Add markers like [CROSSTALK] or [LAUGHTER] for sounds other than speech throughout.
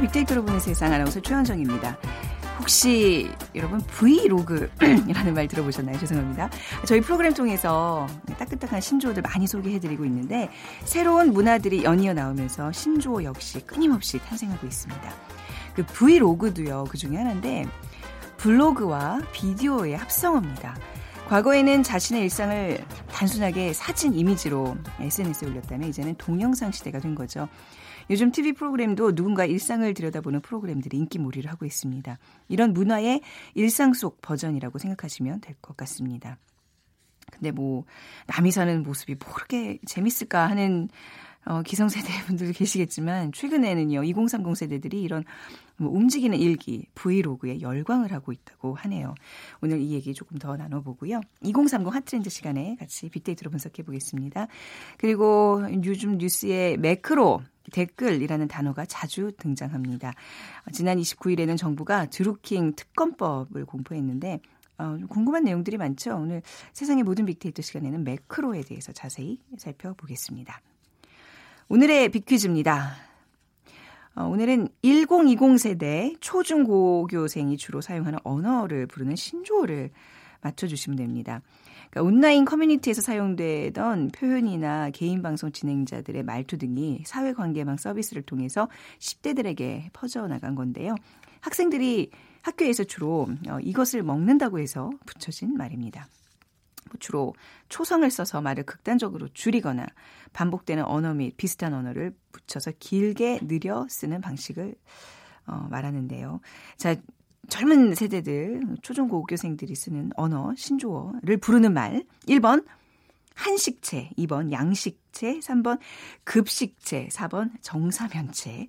빅데이터로 보는 세상 아나운서 최현정입니다. 혹시 여러분 브이로그라는 말 들어보셨나요? 죄송합니다. 저희 프로그램 통해서 따뜻한 신조어들 많이 소개해드리고 있는데 새로운 문화들이 연이어 나오면서 신조어 역시 끊임없이 탄생하고 있습니다. 그 브이로그도요 그 중에 하나인데 블로그와 비디오의 합성어입니다. 과거에는 자신의 일상을 단순하게 사진 이미지로 SNS에 올렸다면 이제는 동영상 시대가 된 거죠. 요즘 TV 프로그램도 누군가 일상을 들여다보는 프로그램들이 인기몰이를 하고 있습니다. 이런 문화의 일상 속 버전이라고 생각하시면 될 것 같습니다. 근데 뭐 남이 사는 모습이 뭐 그렇게 재밌을까 하는 어, 기성세대 [LAUGHS] 분들도 계시겠지만 최근에는요 2030 세대들이 이런 뭐 움직이는 일기 브이로그에 열광을 하고 있다고 하네요. 오늘 이 얘기 조금 더 나눠보고요. 2030 핫트렌드 시간에 같이 빅데이터로 분석해 보겠습니다. 그리고 요즘 뉴스에 매크로 댓글이라는 단어가 자주 등장합니다. 지난 29일에는 정부가 드루킹 특검법을 공포했는데 어, 궁금한 내용들이 많죠. 오늘 세상의 모든 빅데이터 시간에는 매크로에 대해서 자세히 살펴보겠습니다. 오늘의 빅퀴즈입니다. 어, 오늘은 1020 세대 초중고교생이 주로 사용하는 언어를 부르는 신조어를 맞춰주시면 됩니다. 그러니까 온라인 커뮤니티에서 사용되던 표현이나 개인 방송 진행자들의 말투 등이 사회관계망 서비스를 통해서 10대들에게 퍼져나간 건데요. 학생들이 학교에서 주로 어, 이것을 먹는다고 해서 붙여진 말입니다. 주로 초성을 써서 말을 극단적으로 줄이거나 반복되는 언어 및 비슷한 언어를 붙여서 길게 느려 쓰는 방식을 어, 말하는데요. 자, 젊은 세대들, 초중고교생들이 쓰는 언어, 신조어를 부르는 말. 1번, 한식채. 2번, 양식채. 3번, 급식채. 4번, 정사면채.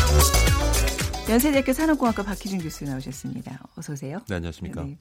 연세대학교 산업공학과 박희준 교수 나오셨습니다. 어서 오세요. 네, 안녕하십니까. 네.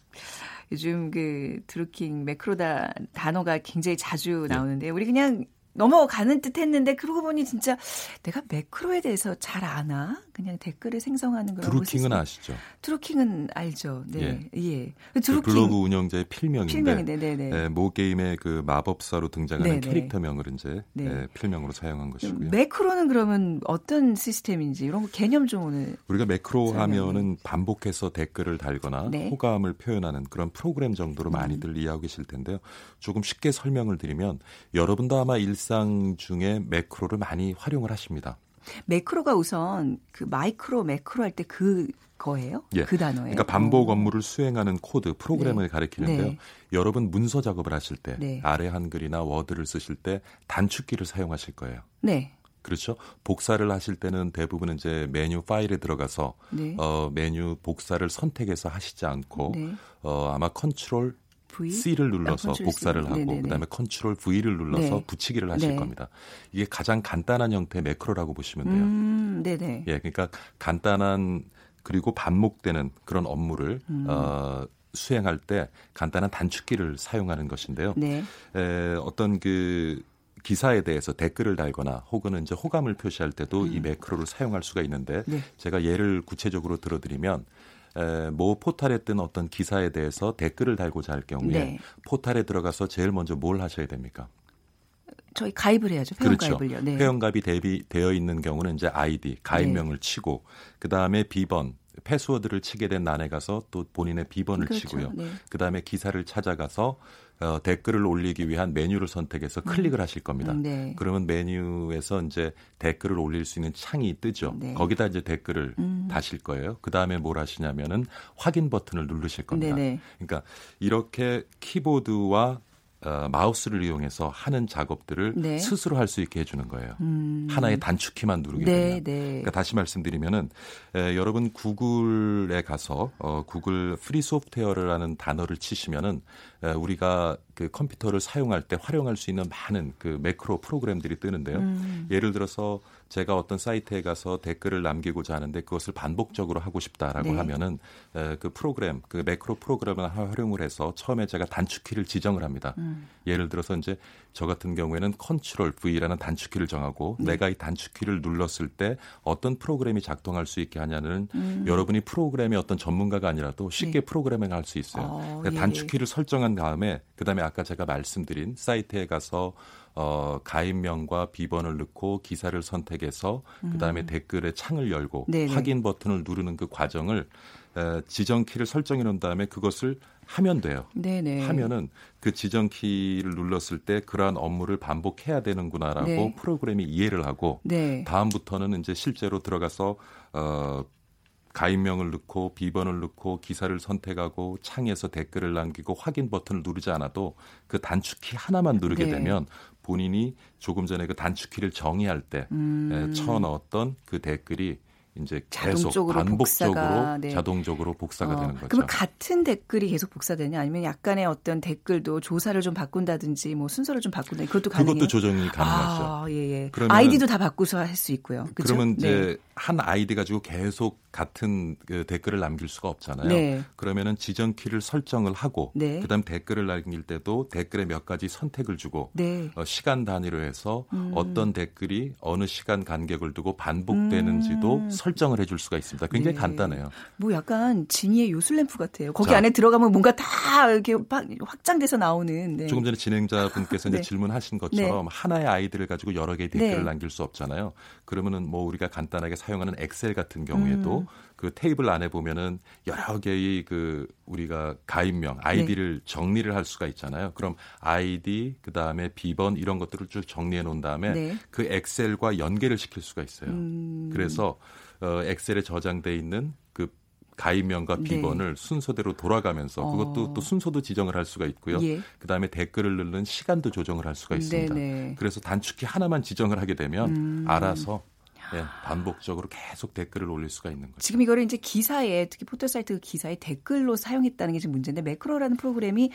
요즘 그 드루킹 매크로다 단어가 굉장히 자주 네. 나오는데 네. 우리 그냥 넘어가는 듯 했는데 그러고 보니 진짜 내가 매크로에 대해서 잘 아나? 그냥 댓글을 생성하는 그런 드루킹은 아시죠? 드루킹은 알죠. 네. 예. 예. 그 드루킹 그 블로그 운영자의 필명인데 필명인데 네네. 예, 모 게임의 그 마법사로 등장하는 네네. 캐릭터명을 이제 네. 예, 필명으로 사용한 것이고요. 매크로는 그러면 어떤 시스템인지 이런 거 개념 좀 오늘 우리가 매크로 하면은 반복해서 댓글을 달거나 네. 호감을 표현하는 그런 프로그램 정도로 음. 많이들 이해하고 계실 텐데요. 조금 쉽게 설명을 드리면 여러분도 아마 일상 중에 매크로를 많이 활용을 하십니다. 매크로가 우선 그 마이크로 매크로 할 때 그 거예요? 예. 그 단어예요. 그러니까 반복 어. 업무를 수행하는 코드 프로그램을 네. 가리키는데요. 네. 여러분 문서 작업을 하실 때 네. 아래 한글이나 워드를 쓰실 때 단축키를 사용하실 거예요. 네. 그렇죠. 복사를 하실 때는 대부분 이제 메뉴 파일에 들어가서 네. 어, 메뉴 복사를 선택해서 하시지 않고 네. 어, 아마 컨트롤 v? C를 눌러서 아, 복사를 하고 네네네. 그다음에 컨트롤 V를 눌러서 네. 붙이기를 하실 네. 겁니다. 이게 가장 간단한 형태의 매크로라고 보시면 돼요. 음, 네네. 예, 그러니까 간단한 그리고 반복되는 그런 업무를 음. 어, 수행할 때 간단한 단축키를 사용하는 것인데요. 네. 에, 어떤 그 기사에 대해서 댓글을 달거나 혹은 이제 호감을 표시할 때도 음. 이 매크로를 사용할 수가 있는데 네. 제가 예를 구체적으로 들어드리면 에, 모 포탈에 뜬 어떤 기사에 대해서 댓글을 달고자 할 경우에 네. 포탈에 들어가서 제일 먼저 뭘 하셔야 됩니까? 저희 가입을 해야죠. 회원 그렇죠. 가입을요. 네. 회원가입이 대비되어 있는 경우는 이제 아이디 가입명을 네. 치고 그 다음에 비번 패스워드를 치게 된 난에 가서 또 본인의 비번을 그렇죠. 치고요. 네. 그 다음에 기사를 찾아가서 어, 댓글을 올리기 위한 메뉴를 선택해서 클릭을 음. 하실 겁니다. 네. 그러면 메뉴에서 이제 댓글을 올릴 수 있는 창이 뜨죠. 네. 거기다 이제 댓글을 음. 다실 거예요. 그 다음에 뭘 하시냐면은 확인 버튼을 누르실 겁니다. 네네. 그러니까 이렇게 키보드와 어, 마우스를 이용해서 하는 작업들을 네. 스스로 할 수 있게 해주는 거예요. 음. 하나의 단축키만 누르게 네, 되면. 네. 그러니까 다시 말씀드리면은 에, 여러분 구글에 가서 어, 구글 free software라는 단어를 치시면은 에, 우리가 그 컴퓨터를 사용할 때 활용할 수 있는 많은 그 매크로 프로그램들이 뜨는데요. 음. 예를 들어서 제가 어떤 사이트에 가서 댓글을 남기고자 하는데 그것을 반복적으로 하고 싶다라고 네. 하면은 에, 그 프로그램 그 매크로 프로그램을 활용을 해서 처음에 제가 단축키를 지정을 합니다. 음. 예를 들어서 이제 저 같은 경우에는 컨트롤 V라는 단축키를 정하고 네. 내가 이 단축키를 눌렀을 때 어떤 프로그램이 작동할 수 있게 하냐는 음. 여러분이 프로그램의 어떤 전문가가 아니라도 쉽게 네. 프로그래밍 할수 있어요. 어, 그러니까 예. 단축키를 설정한 다음에 그다음에 아까 제가 말씀드린 사이트에 가서 어, 가입명과 비번을 넣고 기사를 선택해서 그다음에 음. 댓글에 창을 열고 네네. 확인 버튼을 누르는 그 과정을 에, 지정 키를 설정해 놓은 다음에 그것을 하면 돼요. 네네. 하면은 그 지정 키를 눌렀을 때 그러한 업무를 반복해야 되는구나라고 네. 프로그램이 이해를 하고 네. 다음부터는 이제 실제로 들어가서 어 가입명을 넣고 비번을 넣고 기사를 선택하고 창에서 댓글을 남기고 확인 버튼을 누르지 않아도 그 단축키 하나만 누르게 네. 되면 본인이 조금 전에 그 단축키를 정의할 때 음. 쳐 넣었던 그 댓글이 이제 계속 자동적으로 반복적으로 복사가, 네. 자동적으로 복사가 어, 되는 거죠. 그럼 같은 댓글이 계속 복사되냐 아니면 약간의 어떤 댓글도 조사를 좀 바꾼다든지 뭐 순서를 좀 바꾼다 그것도 가능해요? 그것도 조정이 가능하죠. 아, 예, 예. 그러면, 아이디도 다 바꾸서 할 수 있고요. 그쵸? 그러면 이제 네. 한 아이디 가지고 계속 같은 그 댓글을 남길 수가 없잖아요. 네. 그러면은 지정 키를 설정을 하고 네. 그다음 댓글을 남길 때도 댓글에 몇 가지 선택을 주고 네. 어, 시간 단위로 해서 음. 어떤 댓글이 어느 시간 간격을 두고 반복되는지도 음. 설정을 해줄 수가 있습니다. 굉장히 네. 간단해요. 뭐 약간 지니의 요술램프 같아요. 거기 자, 안에 들어가면 뭔가 다 이렇게 확장돼서 나오는. 네. 조금 전에 진행자분께서 이제 [LAUGHS] 네. 질문하신 것처럼 하나의 아이디를 가지고 여러 개의 댓글을 남길 수 없잖아요. 그러면은 뭐 우리가 간단하게 사용하는 엑셀 같은 경우에도 음. 그 테이블 안에 보면은 여러 개의 그 우리가 가입명 아이디를 네. 정리를 할 수가 있잖아요. 그럼 아이디 그 다음에 비번 이런 것들을 쭉 정리해 놓은 다음에 네. 그 엑셀과 연계를 시킬 수가 있어요. 음. 그래서 어 엑셀에 저장돼 있는 그 가입명과 네. 비번을 네. 순서대로 돌아가면서 그것도 어. 또 순서도 지정을 할 수가 있고요. 예. 그다음에 댓글을 넣는 시간도 조정을 할 수가 있습니다. 네네. 그래서 단축키 하나만 지정을 하게 되면 음. 알아서 예, 반복적으로 계속 댓글을 올릴 수가 있는 거죠. 지금 이거를 이제 기사에 특히 포털 사이트 그 기사에 댓글로 사용했다는 게 지금 문제인데 매크로라는 프로그램이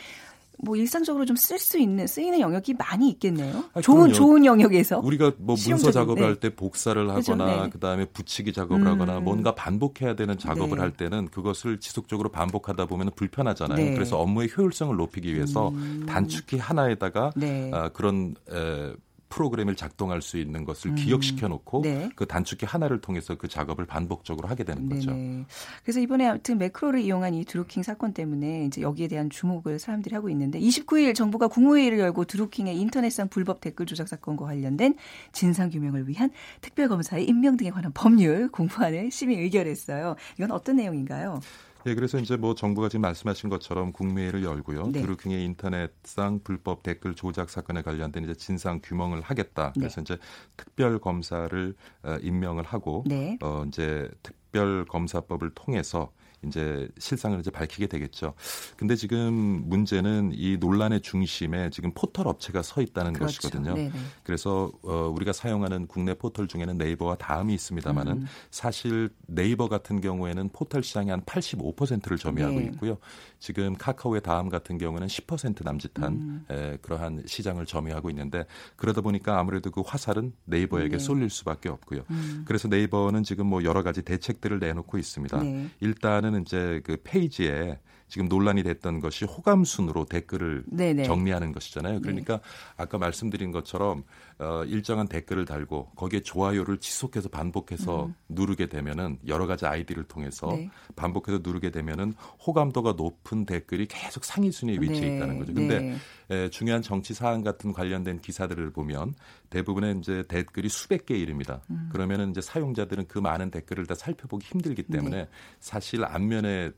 뭐 일상적으로 좀 쓸 수 있는 쓰이는 영역이 많이 있겠네요. 아, 좋은 좋은 영역에서 우리가 뭐 문서 작업을 네. 할때 복사를 하거나 네. 그다음에 붙이기 작업을 음. 하거나 뭔가 반복해야 되는 작업을 네. 할 때는 그것을 지속적으로 반복하다 보면 불편하잖아요. 네. 그래서 업무의 효율성을 높이기 위해서 음. 단축키 하나에다가 네. 아, 그런 에, 프로그램을 작동할 수 있는 것을 음. 기억시켜 놓고 네. 그 단축키 하나를 통해서 그 작업을 반복적으로 하게 되는 거죠. 네네. 그래서 이번에 아무튼 매크로를 이용한 이 드루킹 사건 때문에 이제 여기에 대한 주목을 사람들이 하고 있는데 29일 정부가 국무회의를 열고 드루킹의 인터넷상 불법 댓글 조작 사건과 관련된 진상 규명을 위한 특별 검사의 임명 등에 관한 법률 공부안을 심의 의결했어요. 이건 어떤 내용인가요? 예, 그래서 이제 뭐 정부가 지금 말씀하신 것처럼 국무회의를 열고요. 네. 드루킹의 인터넷상 불법 댓글 조작 사건에 관련된 이제 진상 규명을 하겠다. 네. 그래서 네. 이제 특별 검사를 어, 임명을 하고 네. 어 이제 특별 검사법을 통해서 이제 실상을 이제 밝히게 되겠죠. 근데 지금 문제는 이 논란의 중심에 지금 포털 업체가 서 있다는 그렇죠. 것이거든요. 네네. 그래서 어, 우리가 사용하는 국내 포털 중에는 네이버와 다음이 있습니다만은 음. 사실 네이버 같은 경우에는 포털 시장의 한 85%를 점유하고 네. 있고요. 지금 카카오의 다음 같은 경우는 10% 남짓한 음. 에, 그러한 시장을 점유하고 있는데 그러다 보니까 아무래도 그 화살은 네이버에게 네. 쏠릴 수밖에 없고요. 음. 그래서 네이버는 지금 뭐 여러 가지 대책들을 내놓고 있습니다. 네. 일단은 이제 그 페이지에 지금 논란이 됐던 것이 호감 순으로 댓글을 네네. 정리하는 것이잖아요. 그러니까 네. 아까 말씀드린 것처럼 어, 일정한 댓글을 달고 거기에 좋아요를 지속해서 반복해서 음. 누르게 되면은 여러 가지 아이디를 통해서 네. 반복해서 누르게 되면은 호감도가 높은 댓글이 계속 상위 순위에 위치해 네. 있다는 거죠. 근데 네. 에, 중요한 정치 사안 같은 관련된 기사들을 보면 대부분의 이제 댓글이 수백 개에 이릅니다. 음. 그러면은 이제 사용자들은 그 많은 댓글을 다 살펴보기 힘들기 때문에 네. 사실 앞면에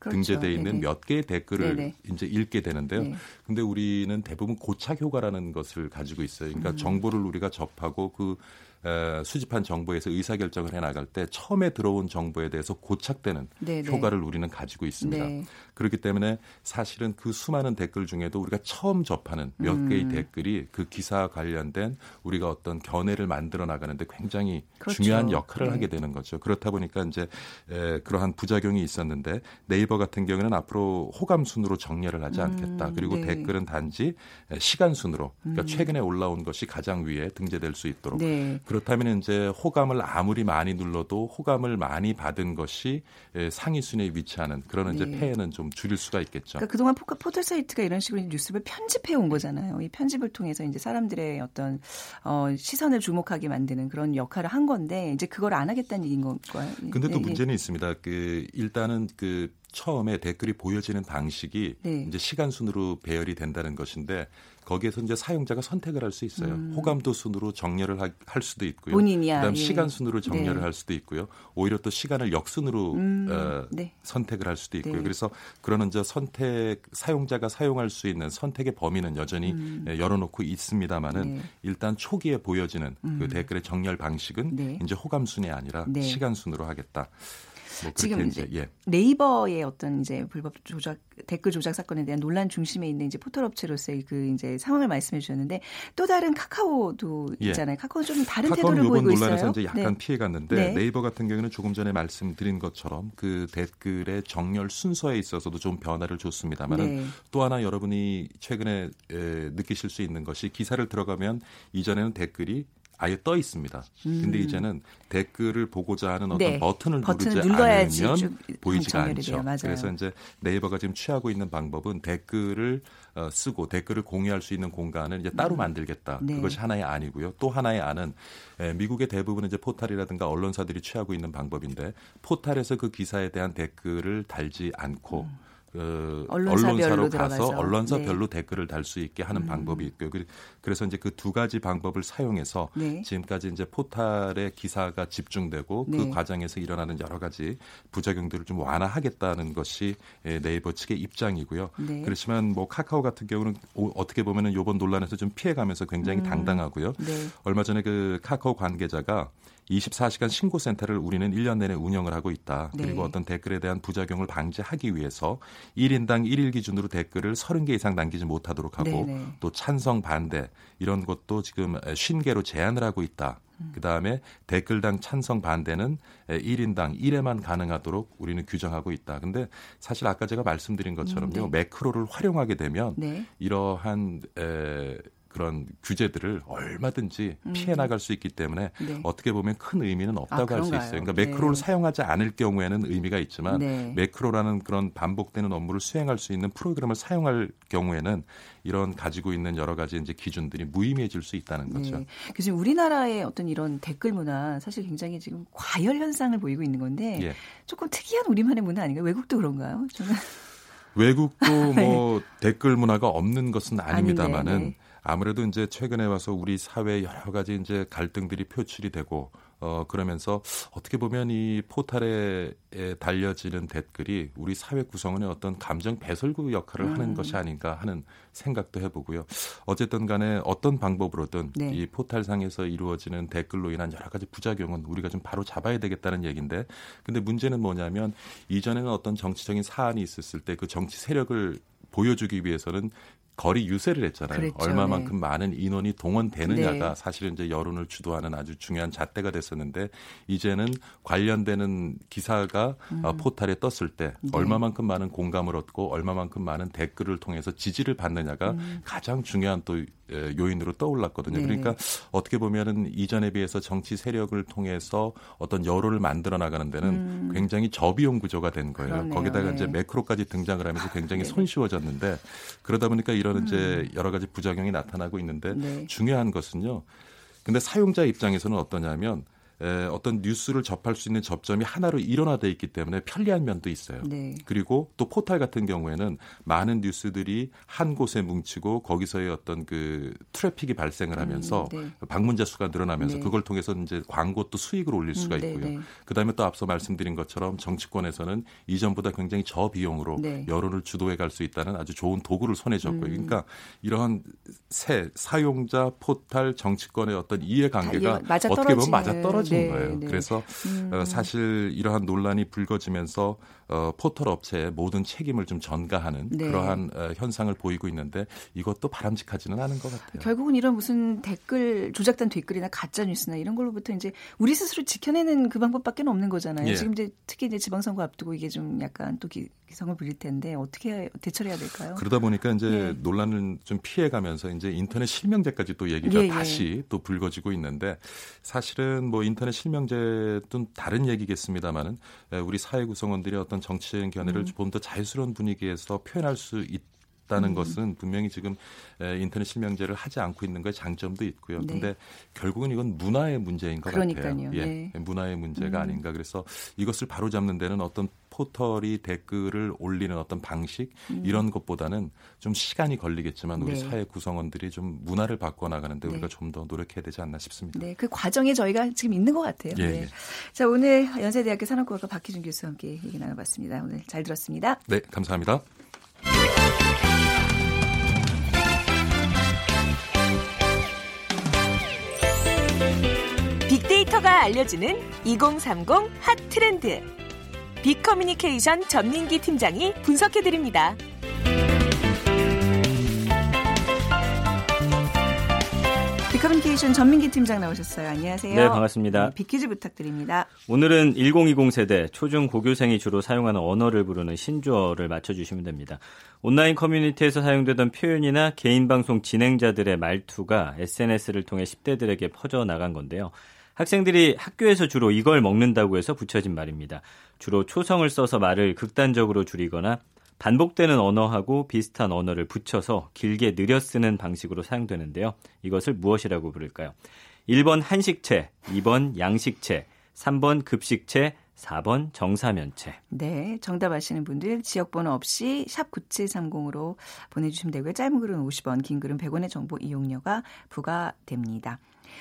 그렇죠. 등재돼 있는 네네. 몇 개의 댓글을 네네. 이제 읽게 되는데요. 네. 근데 우리는 대부분 고착 효과라는 것을 가지고 있어요. 그러니까 음. 정보를 우리가 접하고 그 에, 수집한 정보에서 의사결정을 해 나갈 때 처음에 들어온 정보에 대해서 고착되는 네네. 네. 효과를 우리는 가지고 있습니다. 네. 그렇기 때문에 사실은 그 수많은 댓글 중에도 우리가 처음 접하는 몇 음. 개의 댓글이 그 기사 관련된 우리가 어떤 견해를 만들어 나가는데 굉장히 그렇죠. 중요한 역할을 네. 하게 되는 거죠. 그렇다 보니까 이제 에, 그러한 부작용이 있었는데 네이버 같은 경우는 앞으로 호감 순으로 정렬을 하지 않겠다. 음. 그리고 네. 댓글은 단지 시간 순으로 그러니까 음. 최근에 올라온 것이 가장 위에 등재될 수 있도록 네. 그렇다면 이제 호감을 아무리 많이 눌러도 호감을 많이 받은 것이 상위 순위에 위치하는 그런 이제 네. 폐해는 좀 줄일 수가 있겠죠. 그러니까 그동안 포털 사이트가 이런 식으로 뉴스를 편집해 온 거잖아요. 이 편집을 통해서 이제 사람들의 어떤 어, 시선을 주목하게 만드는 그런 역할을 한 건데 이제 그걸 안 하겠다는 얘기인 건가요? 근데 또 네, 네. 문제는 있습니다. 그 일단은 그 처음에 댓글이 보여지는 방식이 네. 이제 시간 순으로 배열이 된다는 것인데 거기에서 이제 사용자가 선택을 할 수 있어요. 음. 호감도 순으로 정렬을 하, 할 수도 있고요. 본인이야. 그다음 예. 시간 순으로 정렬을 네. 할 수도 있고요. 오히려 또 시간을 역순으로 음. 어, 네. 선택을 할 수도 있고요. 네. 그래서 그런 이제 선택 사용자가 사용할 수 있는 선택의 범위는 여전히 음. 예, 열어놓고 있습니다만은 네. 일단 초기에 보여지는 그 음. 댓글의 정렬 방식은 네. 이제 호감 순이 아니라 네. 시간 순으로 하겠다. 뭐 지금 이제 예. 네이버의 어떤 이제 불법 조작 댓글 조작 사건에 대한 논란 중심에 있는 이제 포털 업체로서의 그 이제 상황을 말씀해 주셨는데 또 다른 카카오도 예. 있잖아요. 카카오 좀 다른 태도를 보이고 있어요. 논란에서 이제 약간 네. 피해 갔는데 네. 이버 같은 경우는 조금 전에 말씀드린 것처럼 그 댓글의 정렬 순서에 있어서도 좀 변화를 줬습니다만은 네. 또 하나 여러분이 최근에 에, 느끼실 수 있는 것이 기사를 들어가면 이전에는 댓글이 아예 떠 있습니다. 음. 근데 이제는 댓글을 보고자 하는 어떤 네. 버튼을, 버튼을 누르지 않으면 보이지가 않죠. 그래서 이제 네이버가 지금 취하고 있는 방법은 댓글을 어, 쓰고 댓글을 공유할 수 있는 공간을 이제 따로 음. 만들겠다. 네. 그것이 하나의 안이고요. 또 하나의 안은 미국의 대부분 이제 포탈이라든가 언론사들이 취하고 있는 방법인데 포탈에서 그 기사에 대한 댓글을 달지 않고 음. 그 언론사로 가서 들어가서. 언론사별로 네. 댓글을 달 수 있게 하는 음. 방법이 있고요. 그래서 이제 그 두 가지 방법을 사용해서 네. 지금까지 이제 포탈에 기사가 집중되고 그 네. 그 과정에서 일어나는 여러 가지 부작용들을 좀 완화하겠다는 것이 예, 네이버 측의 입장이고요. 네. 그렇지만 뭐 카카오 같은 경우는 어떻게 보면은 이번 논란에서 좀 피해가면서 굉장히 음. 당당하고요. 네. 얼마 전에 그 카카오 관계자가 24시간 신고센터를 우리는 1년 내내 운영을 하고 있다. 네. 그리고 어떤 댓글에 대한 부작용을 방지하기 위해서 1인당 1일 기준으로 댓글을 30개 이상 남기지 못하도록 하고 네네. 네. 또 찬성 반대 이런 것도 지금 50개로 제한을 하고 있다. 음. 그다음에 댓글당 찬성 반대는 1인당 1회만 가능하도록 우리는 규정하고 있다. 근데 사실 아까 제가 말씀드린 것처럼요. 음, 네. 매크로를 활용하게 되면 네. 이러한 에 그런 규제들을 얼마든지 음. 피해 나갈 수 있기 때문에 네. 어떻게 보면 큰 의미는 없다고 아, 할수 있어요. 그러니까 매크로를 네. 사용하지 않을 경우에는 의미가 있지만 네. 매크로라는 그런 반복되는 업무를 수행할 수 있는 프로그램을 사용할 경우에는 이런 가지고 있는 여러 가지 이제 기준들이 무의미해질 수 있다는 네. 거죠. 그래서 우리나라의 어떤 이런 댓글 문화 사실 굉장히 지금 과열 현상을 보이고 있는 건데 예. 조금 특이한 우리만의 문화 아닌가요? 외국도 그런가요? 저는 외국도 [LAUGHS] 뭐 댓글 문화가 없는 것은 아닙니다만은 네. 아무래도 이제 최근에 와서 우리 사회 여러 가지 이제 갈등들이 표출이 되고 어 그러면서 어떻게 보면 이 포탈에 달려지는 댓글이 우리 사회 구성원의 어떤 감정 배설구 역할을 음. 하는 것이 아닌가 하는 생각도 해보고요. 어쨌든 간에 어떤 방법으로든 네. 이 포탈상에서 이루어지는 댓글로 인한 여러 가지 부작용은 우리가 좀 바로 잡아야 되겠다는 얘기인데 근데 문제는 뭐냐면 이전에는 어떤 정치적인 사안이 있었을 때 그 정치 세력을 보여주기 위해서는 거리 유세를 했잖아요. 그랬죠, 얼마만큼 네. 많은 인원이 동원되느냐가 네. 사실은 이제 여론을 주도하는 아주 중요한 잣대가 됐었는데 이제는 관련되는 기사가 음. 어, 포탈에 떴을 때 네. 얼마만큼 많은 공감을 얻고 얼마만큼 많은 댓글을 통해서 지지를 받느냐가 음. 가장 중요한 또 요인으로 떠올랐거든요. 네. 그러니까 어떻게 보면은 이전에 비해서 정치 세력을 통해서 어떤 여론을 만들어 나가는 데는 음. 굉장히 저비용 구조가 된 거예요. 그러네요. 거기다가 네. 이제 매크로까지 등장을 하면서 굉장히 네. 손쉬워졌는데 그러다 보니까 이런 음. 이제 여러 가지 부작용이 나타나고 있는데 네. 중요한 것은요. 근데 사용자 입장에서는 어떠냐면 에, 어떤 뉴스를 접할 수 있는 접점이 하나로 일원화돼 있기 때문에 편리한 면도 있어요. 네. 그리고 또 포털 같은 경우에는 많은 뉴스들이 한 곳에 뭉치고 거기서의 어떤 그 트래픽이 발생을 하면서 음, 네. 방문자 수가 늘어나면서 네. 그걸 통해서 이제 광고 또 수익을 올릴 수가 음, 네, 있고요. 네. 그다음에 또 앞서 말씀드린 것처럼 정치권에서는 이전보다 굉장히 저비용으로 네. 여론을 주도해 갈 수 있다는 아주 좋은 도구를 손에 쥐었고요. 음. 그러니까 이러한 새 사용자 포탈 정치권의 어떤 이해관계가 어떻게 보면 맞아 떨어지 는 거예요. 그래서 음. 어, 사실 이러한 논란이 불거지면서 어, 포털 업체의 모든 책임을 좀 전가하는 네. 그러한 어, 현상을 보이고 있는데 이것도 바람직하지는 않은 것 같아요. 결국은 이런 무슨 댓글 조작된 댓글이나 가짜 뉴스나 이런 걸로부터 이제 우리 스스로 지켜내는 그 방법밖에 없는 거잖아요. 예. 지금 이제 특히 이제 지방선거 앞두고 이게 좀 약간 또 기, 성을 부릴 텐데 어떻게 대처를 해야 될까요? 그러다 보니까 이제 예. 논란을 좀 피해가면서 이제 인터넷 실명제까지 또 얘기가 예, 예. 다시 또 불거지고 있는데 사실은 뭐 인터넷 실명제도 다른 얘기겠습니다만은 우리 사회 구성원들이 어떤 정치적인 견해를 음. 좀더 자유스러운 분위기에서 표현할 수 있. 다는 음. 것은 분명히 지금 인터넷 실명제를 하지 않고 있는 것의 장점도 있고요. 네. 근데 결국은 이건 문화의 문제인 것 그러니까요. 같아요. 예, 네. 문화의 문제가 음. 아닌가. 그래서 이것을 바로잡는 데는 어떤 포털이 댓글을 올리는 어떤 방식 음. 이런 것보다는 좀 시간이 걸리겠지만 우리 네. 사회 구성원들이 좀 문화를 바꿔 나가는데 네. 우리가 좀 더 노력해야 되지 않나 싶습니다. 네, 그 과정에 저희가 지금 있는 것 같아요. 예, 네. 예. 자, 오늘 연세대학교 산업공학과 박희준 교수와 함께 얘기 나눠봤습니다. 오늘 잘 들었습니다. 네, 감사합니다. 가 알려주는 2030 핫 트렌드. 빅커뮤니케이션 전민기 팀장이 분석해드립니다. 빅커뮤니케이션 전민기 팀장 나오셨어요. 안녕하세요. 네, 반갑습니다. 네, 빅퀴즈 부탁드립니다. 오늘은 1020 세대 초중 고교생이 주로 사용하는 언어를 부르는 신조어를 맞춰주시면 됩니다. 온라인 커뮤니티에서 사용되던 표현이나 개인 방송 진행자들의 말투가 SNS를 통해 10대들에게 퍼져 나간 건데요. 학생들이 학교에서 주로 이걸 먹는다고 해서 붙여진 말입니다. 주로 초성을 써서 말을 극단적으로 줄이거나 반복되는 언어하고 비슷한 언어를 붙여서 길게 느려 쓰는 방식으로 사용되는데요. 이것을 무엇이라고 부를까요? 1번 한식채, 2번 양식채, 3번 급식채, 4번 정사면체. 네, 정답 아시는 분들 지역번호 없이 샵 9730으로 보내주시면 되고요. 짧은 글은 50원, 긴 글은 100원의 정보 이용료가 부과됩니다.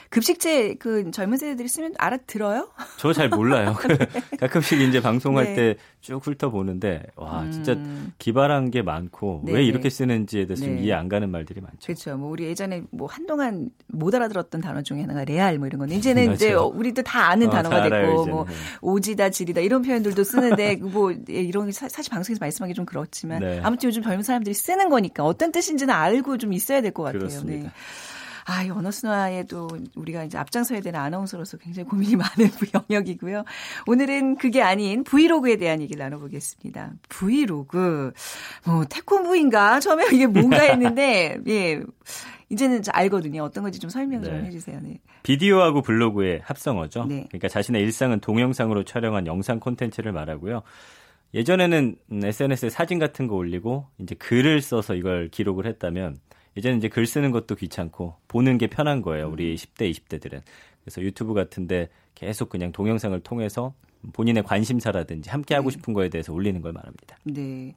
급식제 그 젊은 세대들이 쓰면 알아들어요? [LAUGHS] 저 잘 몰라요. [LAUGHS] [LAUGHS] 가끔씩 이제 방송할 네. 때쭉 훑어보는데 와 음. 진짜 기발한 게 많고 네. 왜 이렇게 쓰는지에 대해서 네. 이해 안 가는 말들이 많죠. 그렇죠. 뭐 우리 예전에 뭐 한동안 못 알아들었던 단어 중에 하나가 레알 뭐 이런 거는 이제는 이제 우리도 다 아는 어, 단어가 다 됐고 뭐 오지다 지리다 이런 표현들도 쓰는데 뭐 예, 이런 게 사실 방송에서 말씀하기 좀 그렇지만 네. 아무튼 요즘 젊은 사람들이 쓰는 거니까 어떤 뜻인지는 알고 좀 있어야 될 것 같아요. 그렇습니다. 네. 아, 이 언어 순화에도 우리가 이제 앞장서야 되는 아나운서로서 굉장히 고민이 많은 [LAUGHS] 영역이고요. 오늘은 그게 아닌 브이로그에 대한 얘기를 나눠보겠습니다. 브이로그, 뭐, 태권부인가? 처음에 이게 뭔가 [LAUGHS] 했는데, 예. 이제는 알거든요. 어떤 건지 좀 설명 좀 네. 해주세요. 네. 비디오하고 블로그의 합성어죠. 네. 그러니까 자신의 일상은 동영상으로 촬영한 영상 콘텐츠를 말하고요. 예전에는 SNS에 사진 같은 거 올리고 이제 글을 써서 이걸 기록을 했다면 이제는 이제 글 쓰는 것도 귀찮고 보는 게 편한 거예요. 우리 10대, 음. 20대들은. 그래서 유튜브 같은데 계속 그냥 동영상을 통해서 본인의 관심사라든지 함께 하고 네. 싶은 거에 대해서 올리는 걸 말합니다. 네.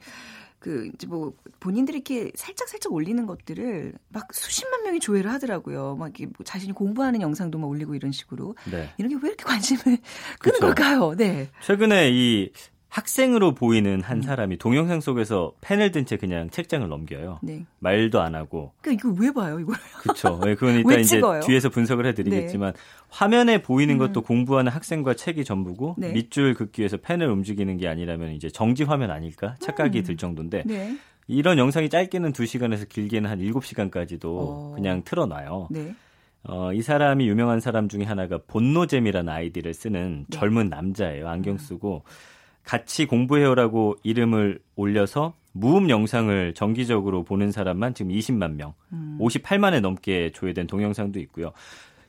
그 이제 뭐 본인들이 이렇게 살짝 살짝 올리는 것들을 막 수십만 명이 조회를 하더라고요. 막 이렇게 뭐 자신이 공부하는 영상도 막 올리고 이런 식으로 네. 이런 게 왜 이렇게 관심을 [LAUGHS] 끄는 그렇죠. 걸까요? 네. 최근에 이 학생으로 보이는 한 음. 사람이 동영상 속에서 펜을 든 채 그냥 책장을 넘겨요. 네. 말도 안 하고. 그러니까 이거 왜 봐요, 이걸? 그렇죠. 네, [LAUGHS] 그건 일단 이제 뒤에서 분석을 해드리겠지만 네. 화면에 보이는 것도 음. 공부하는 학생과 책이 전부고 네. 밑줄 긋기 위해서 펜을 움직이는 게 아니라면 이제 정지 화면 아닐까 착각이 음. 들 정도인데 네. 이런 영상이 짧게는 2시간에서 길게는 한 7시간까지도 어. 그냥 틀어놔요. 네. 어, 이 사람이 유명한 사람 중에 하나가 본노잼이라는 아이디를 쓰는 네. 젊은 남자예요. 안경 음. 쓰고. 음. 같이 공부해요라고 이름을 올려서 무음 영상을 정기적으로 보는 사람만 지금 20만 명, 음. 58만에 넘게 조회된 동영상도 있고요.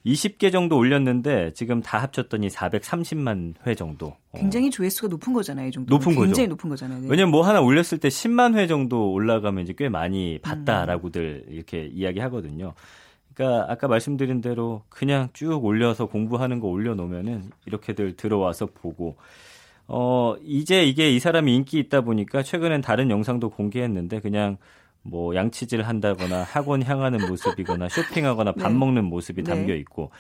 20개 정도 올렸는데 지금 다 합쳤더니 430만 회 정도. 어. 굉장히 조회수가 높은 거잖아요, 이 정도. 높은 굉장히 거죠. 굉장히 높은 거잖아요. 네. 왜냐면 뭐 하나 올렸을 때 10만 회 정도 올라가면 이제 꽤 많이 봤다라고들 음. 이렇게 이야기하거든요. 그러니까 아까 말씀드린 대로 그냥 쭉 올려서 공부하는 거 올려놓으면은 이렇게들 들어와서 보고 어 이제 이게 이 사람이 인기 있다 보니까 최근엔 다른 영상도 공개했는데 그냥 뭐 양치질 한다거나 학원 향하는 모습이거나 쇼핑하거나 [LAUGHS] 밥 네. 먹는 모습이 네. 담겨 있고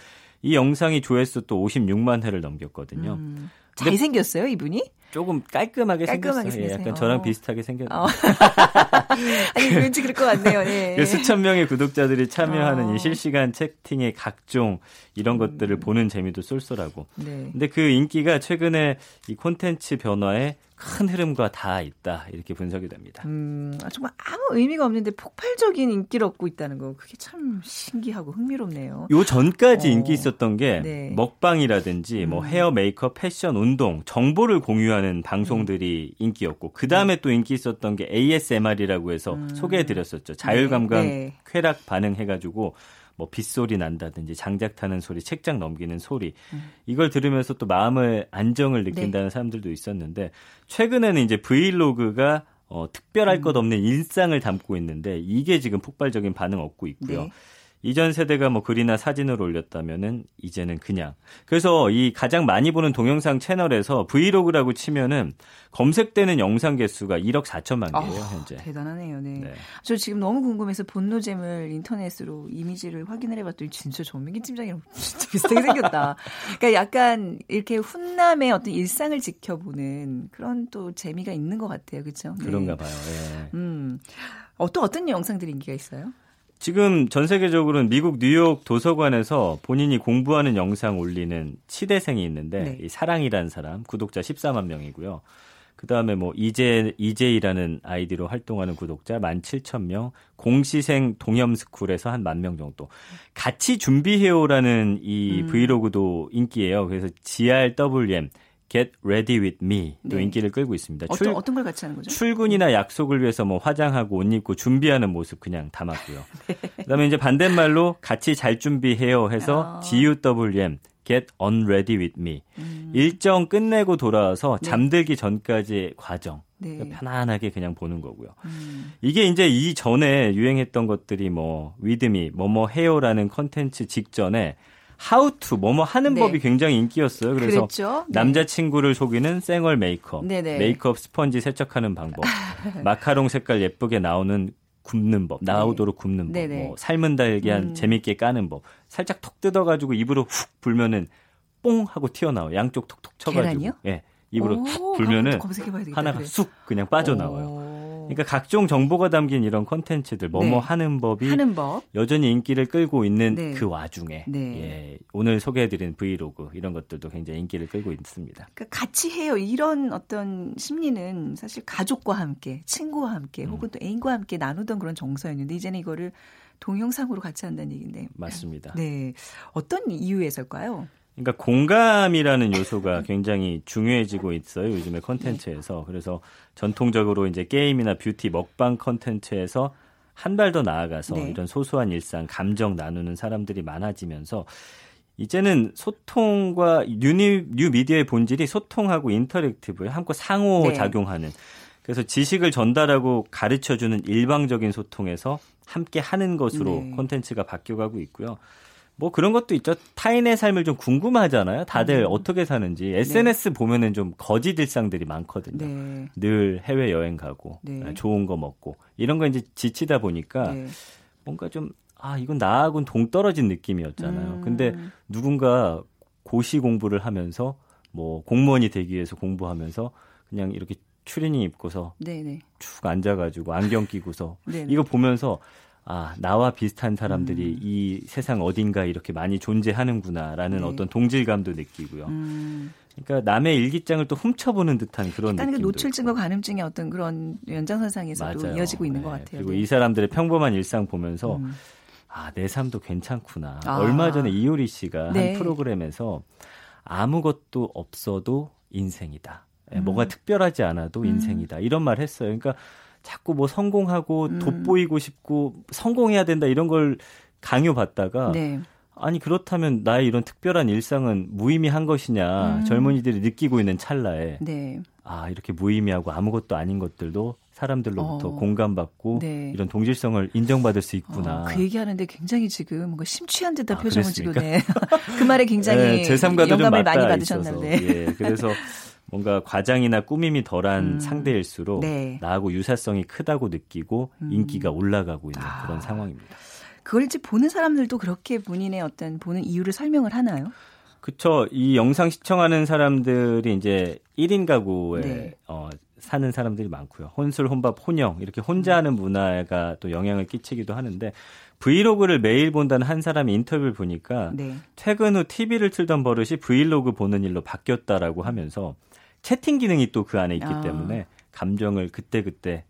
이 영상이 조회수 또 56만 회를 넘겼거든요. 음. 잘생겼어요, 이분이? 조금 깔끔하게, 깔끔하게 생겼어요. 예, 약간 저랑 어. 비슷하게 생겼어요. 어. [LAUGHS] 아니 왠지 그럴 것 같네요. 네. [LAUGHS] 그 수천 명의 구독자들이 참여하는 어. 이 실시간 채팅의 각종 이런 음. 것들을 보는 재미도 쏠쏠하고. 네. 근데 그 인기가 최근에 이 콘텐츠 변화에 큰 흐름과 다 있다 이렇게 분석이 됩니다. 음, 아, 정말 아무 의미가 없는데 폭발적인 인기를 얻고 있다는 거 그게 참 신기하고 흥미롭네요. 요 전까지 어. 인기 있었던 게 네. 먹방이라든지 뭐 음. 헤어, 메이크업, 패션, 운동 정보를 공유하는 방송들이 음. 인기였고 그 다음에 음. 또 인기 있었던 게 ASMR이라고 해서 음. 소개해드렸었죠. 자율 감각 네. 네. 쾌락 반응 해가지고 뭐 빗소리 난다든지 장작 타는 소리, 책장 넘기는 소리 음. 이걸 들으면서 또 마음을 안정을 느낀다는 네. 사람들도 있었는데 최근에는 이제 브이로그가 어, 특별할 음. 것 없는 일상을 담고 있는데 이게 지금 폭발적인 반응 을 얻고 있고요. 네. 이전 세대가 뭐 글이나 사진을 올렸다면은 이제는 그냥. 그래서 이 가장 많이 보는 동영상 채널에서 브이로그라고 치면은 검색되는 영상 개수가 1억 4천만 개예요, 어, 현재. 대단하네요. 네. 네. 저 지금 너무 궁금해서 본노잼을 인터넷으로 이미지를 확인을 해 봤더니 진짜 전민기 팀장이랑 [LAUGHS] 진짜 비슷하게 생겼다. 그러니까 약간 이렇게 훈남의 어떤 일상을 지켜보는 그런 또 재미가 있는 것 같아요. 그렇죠? 네. 그런가 봐요. 예. 음. 어떤 어떤 영상들이 인기가 있어요? 지금 전 세계적으로는 미국 뉴욕 도서관에서 본인이 공부하는 영상 올리는 치대생이 있는데 네. 이 사랑이라는 사람 구독자 14만 명이고요. 그다음에 뭐 이제 이제이라는 아이디로 활동하는 구독자 17,000명, 공시생 동염스쿨에서 한 만 명 정도. 같이 준비해요라는 이 음. 브이로그도 인기예요. 그래서 GRWM Get Ready With Me도 네. 인기를 끌고 있습니다. 어떤, 출, 어떤 걸 같이 하는 거죠? 출근이나 약속을 위해서 뭐 화장하고 옷 입고 준비하는 모습 그냥 담았고요. [LAUGHS] 네. 그다음에 이제 반대말로 같이 잘 준비해요 해서 아. GUWM Get Unready With Me 음. 일정 끝내고 돌아와서 네. 잠들기 전까지의 과정 네. 그러니까 편안하게 그냥 보는 거고요. 음. 이게 이제 이 전에 유행했던 것들이 뭐 with me 뭐뭐 해요라는 컨텐츠 직전에 how to 뭐뭐 하는 네. 법이 굉장히 인기였어요. 그래서 그랬죠? 네. 남자친구를 속이는 쌩얼 메이크업, 네네. 메이크업 스펀지 세척하는 방법, [LAUGHS] 마카롱 색깔 예쁘게 나오는 굽는 법, 나오도록 굽는 법, 뭐 삶은 달걀 음. 재밌게 까는 법, 살짝 톡 뜯어가지고 입으로 훅 불면은 뽕 하고 튀어나와 양쪽 톡톡 쳐가지고, 계란이요? 예, 입으로 오, 훅 불면은 하나가 그래. 쑥 그냥 빠져나와요. 오. 그러니까 각종 정보가 담긴 이런 컨텐츠들 뭐뭐 네. 하는 법이 하는 법. 여전히 인기를 끌고 있는 네. 그 와중에 네. 예, 오늘 소개해드린 브이로그 이런 것들도 굉장히 인기를 끌고 있습니다. 그러니까 같이 해요 이런 어떤 심리는 사실 가족과 함께 친구와 함께 음. 혹은 또 애인과 함께 나누던 그런 정서였는데 이제는 이거를 동영상으로 같이 한다는 얘기인데 맞습니다. 네 어떤 이유에서일까요? 그러니까 공감이라는 요소가 굉장히 중요해지고 있어요. 요즘에 컨텐츠에서. 그래서 전통적으로 이제 게임이나 뷰티 먹방 컨텐츠에서 한 발 더 나아가서 네. 이런 소소한 일상, 감정 나누는 사람들이 많아지면서 이제는 소통과 뉴, 뉴 미디어의 본질이 소통하고 interactive에 함께 상호 네. 작용하는 그래서 지식을 전달하고 가르쳐 주는 일방적인 소통에서 함께 하는 것으로 네. 콘텐츠가 바뀌어 가고 있고요. 뭐 그런 것도 있죠. 타인의 삶을 좀 궁금하잖아요. 다들 음. 어떻게 사는지. SNS 네. 보면은 좀 거짓 일상들이 많거든요. 네. 늘 해외 여행 가고 네. 아, 좋은 거 먹고 이런 거 이제 지치다 보니까 네. 뭔가 좀 아, 이건 나하고는 동떨어진 느낌이었잖아요. 음. 근데 누군가 고시 공부를 하면서 뭐 공무원이 되기 위해서 공부하면서 그냥 이렇게 추리닝 입고서 네네. 네. 쭉 앉아가지고 안경 끼고서. 이거 보면서 아, 나와 비슷한 사람들이 음. 이 세상 어딘가 이렇게 많이 존재하는구나라는 네. 어떤 동질감도 느끼고요. 음. 그러니까 남의 일기장을 또 훔쳐보는 듯한 그런 느낌. 그 노출증과 가늠증의 어떤 그런 연장선상에서도 맞아요. 이어지고 있는 네. 것 같아요. 그리고 네. 이 사람들의 평범한 일상 보면서 음. 아, 내 삶도 괜찮구나. 아. 얼마 전에 이효리 씨가 네. 한 프로그램에서 아무것도 없어도 인생이다. 예, 음. 뭐가 특별하지 않아도 음. 인생이다. 이런 말 했어요. 그러니까 자꾸 뭐 성공하고 음. 돋보이고 싶고 성공해야 된다 이런 걸 강요받다가 네. 아니 그렇다면 나의 이런 특별한 일상은 무의미한 것이냐 음. 젊은이들이 느끼고 있는 찰나에 네. 아 이렇게 무의미하고 아무것도 아닌 것들도 사람들로부터 어. 공감받고 네. 이런 동질성을 인정받을 수 있구나. 어, 그 얘기하는데 굉장히 지금 뭔가 심취한 듯한 아, 표정을 지고 네. [LAUGHS] 그 말에 굉장히 네, 영감을 많이 받으셨는데. 예, 그래서 [LAUGHS] 뭔가 과장이나 꾸밈이 덜한 음. 상대일수록 네. 나하고 유사성이 크다고 느끼고 음. 인기가 올라가고 있는 아. 그런 상황입니다. 그걸 이제 보는 사람들도 그렇게 본인의 어떤 보는 이유를 설명을 하나요? 그쵸. 이 영상 시청하는 사람들이 이제 1인 가구에 네. 어, 사는 사람들이 많고요. 혼술, 혼밥, 혼영 이렇게 혼자 하는 문화가 또 영향을 끼치기도 하는데 브이로그를 매일 본다는 한 사람이 인터뷰를 보니까 네. 퇴근 후 TV를 틀던 버릇이 브이로그 보는 일로 바뀌었다라고 하면서 채팅 기능이 또 그 안에 있기 아. 때문에 감정을 그때그때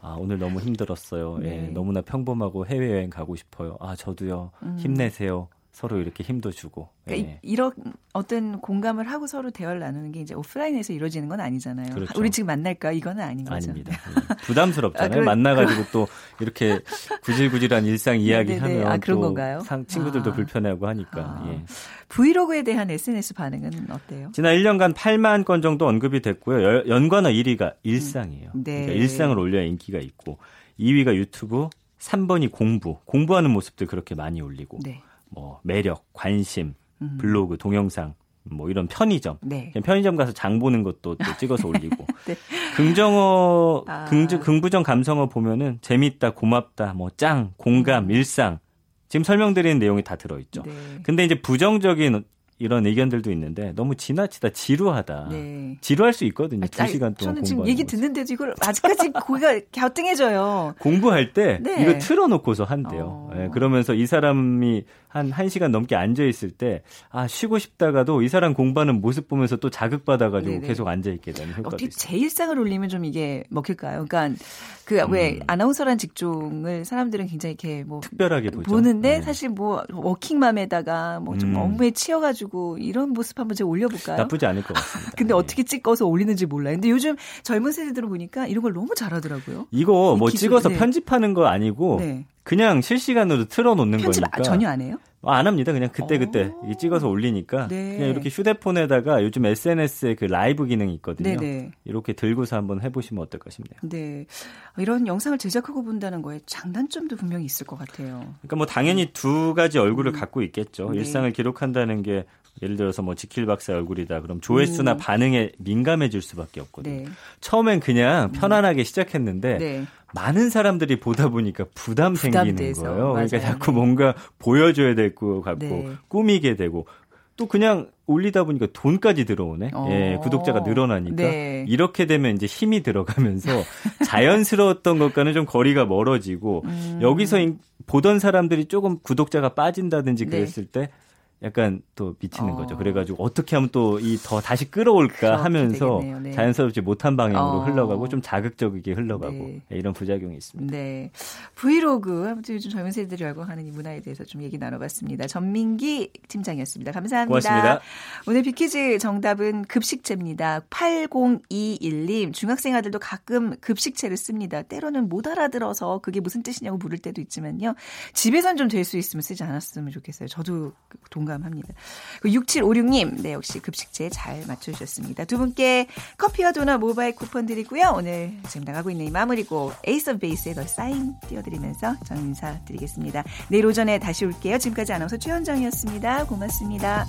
아, 오늘 너무 힘들었어요. 예, 네. 예, 너무나 평범하고 해외여행 가고 싶어요. 아, 저도요. 음. 힘내세요. 서로 이렇게 힘도 주고. 그러니까 예. 이런 어떤 공감을 하고 서로 대화를 나누는 게 이제 오프라인에서 이루어지는 건 아니잖아요. 그렇죠. 우리 지금 만날까? 이거는 아닌 거죠. 아닙니다. [LAUGHS] 예. 부담스럽잖아요. 아, 만나가지고 또 이렇게 구질구질한 일상 이야기하면 아, 그런 건가요? 상, 친구들도 아. 불편해하고 하니까. 아. 예. 브이로그에 대한 SNS 반응은 어때요? 지난 1년간 8만 건 정도 언급이 됐고요. 연관어 1위가 일상이에요. 네. 그러니까 일상을 올려야 인기가 있고 2위가 유튜브, 3번이 공부, 공부하는 모습들 그렇게 많이 올리고. 네. 뭐 매력, 관심, 음. 블로그, 동영상 뭐 이런 편의점. 네. 편의점 가서 장 보는 것도 또 찍어서 올리고. [LAUGHS] 네. 긍정어, 아. 긍, 긍부정 감성어 보면은 재밌다, 고맙다, 뭐 짱, 공감, 음. 일상. 지금 설명드리는 내용이 다 들어있죠. 네. 근데 이제 부정적인 이런 의견들도 있는데 너무 지나치다 지루하다. 네. 지루할 수 있거든요. 아, 두 시간 동안 저는 지금 얘기 듣는데도 이걸 아직까지 고기가 [LAUGHS] 갸우뚱해져요. 공부할 때 네. 이거 틀어놓고서 한대요. 어. 네, 그러면서 이 사람이 한 1시간 넘게 앉아 있을 때 아, 쉬고 싶다가도 이 사람 공부하는 모습 보면서 또 자극받아 가지고 계속 앉아 있게 되는 효과가 어떻게 제 일상을 올리면 좀 이게 먹힐까요? 그러니까 그왜 음. 아나운서란 직종을 사람들은 굉장히 이렇게 뭐 특별하게 보죠. 보는데 네. 사실 뭐 워킹맘에다가 뭐좀 음. 업무에 치여 가지고 이런 모습 한번 제가 올려 볼까요? 나쁘지 않을 것 같습니다. [LAUGHS] 근데 네. 어떻게 찍어서 올리는지 몰라요. 근데 요즘 젊은 세대들을 보니까 이런 걸 너무 잘하더라고요. 이거 뭐 기술, 찍어서 네. 편집하는 거 아니고 네. 그냥 실시간으로 틀어놓는 편집 거니까. 전혀 안 해요? 아, 안 합니다. 그냥 그때 그때 어. 찍어서 올리니까 네. 그냥 이렇게 휴대폰에다가 요즘 SNS에 그 라이브 기능이 있거든요. 네네. 네. 이렇게 들고서 한번 해보시면 어떨까 싶네요. 네, 이런 영상을 제작하고 본다는 거에 장단점도 분명히 있을 것 같아요. 그러니까 뭐 당연히 두 가지 얼굴을 음. 갖고 있겠죠. 네. 일상을 기록한다는 게 예를 들어서 뭐 지킬 박사 얼굴이다. 그럼 조회수나 음. 반응에 민감해질 수밖에 없거든요. 네. 처음엔 그냥 음. 편안하게 시작했는데 네. 많은 사람들이 보다 보니까 부담 생기는 거예요. 맞아요. 그러니까 자꾸 뭔가 보여줘야 될 것 같고 네. 꾸미게 되고 또 그냥 올리다 보니까 돈까지 들어오네. 어. 예, 구독자가 늘어나니까 네. 이렇게 되면 이제 힘이 들어가면서 [LAUGHS] 자연스러웠던 것과는 좀 거리가 멀어지고 음. 여기서 보던 사람들이 조금 구독자가 빠진다든지 네. 그랬을 때 약간 또 미치는 어. 거죠. 그래가지고 어떻게 하면 또 이 더 다시 끌어올까 하면서 네. 자연스럽지 못한 방향으로 어. 흘러가고 좀 자극적이게 흘러가고 네. 네. 이런 부작용이 있습니다. 네. 브이로그 아무튼 요즘 젊은 세대들이 알고 하는 이 문화에 대해서 좀 얘기 나눠봤습니다. 전민기 팀장이었습니다. 감사합니다. 고맙습니다. 오늘 비키즈 정답은 급식체입니다. 8021님 중학생 아들도 가끔 급식체를 씁니다. 때로는 못 알아들어서 그게 무슨 뜻이냐고 물을 때도 있지만요. 집에선 좀 될 수 있으면 쓰지 않았으면 좋겠어요. 저도 동 동감합니다. 6756님, 네, 역시 급식체 잘 맞춰주셨습니다. 두 분께 커피와 도넛 모바일 쿠폰 드리고요. 오늘 지금 나가고 있는 이 마무리곡 Ace of Base의 The Sign 띄워드리면서 저는 인사드리겠습니다. 내일 오전에 다시 올게요. 지금까지 아나운서 최현정이었습니다. 고맙습니다.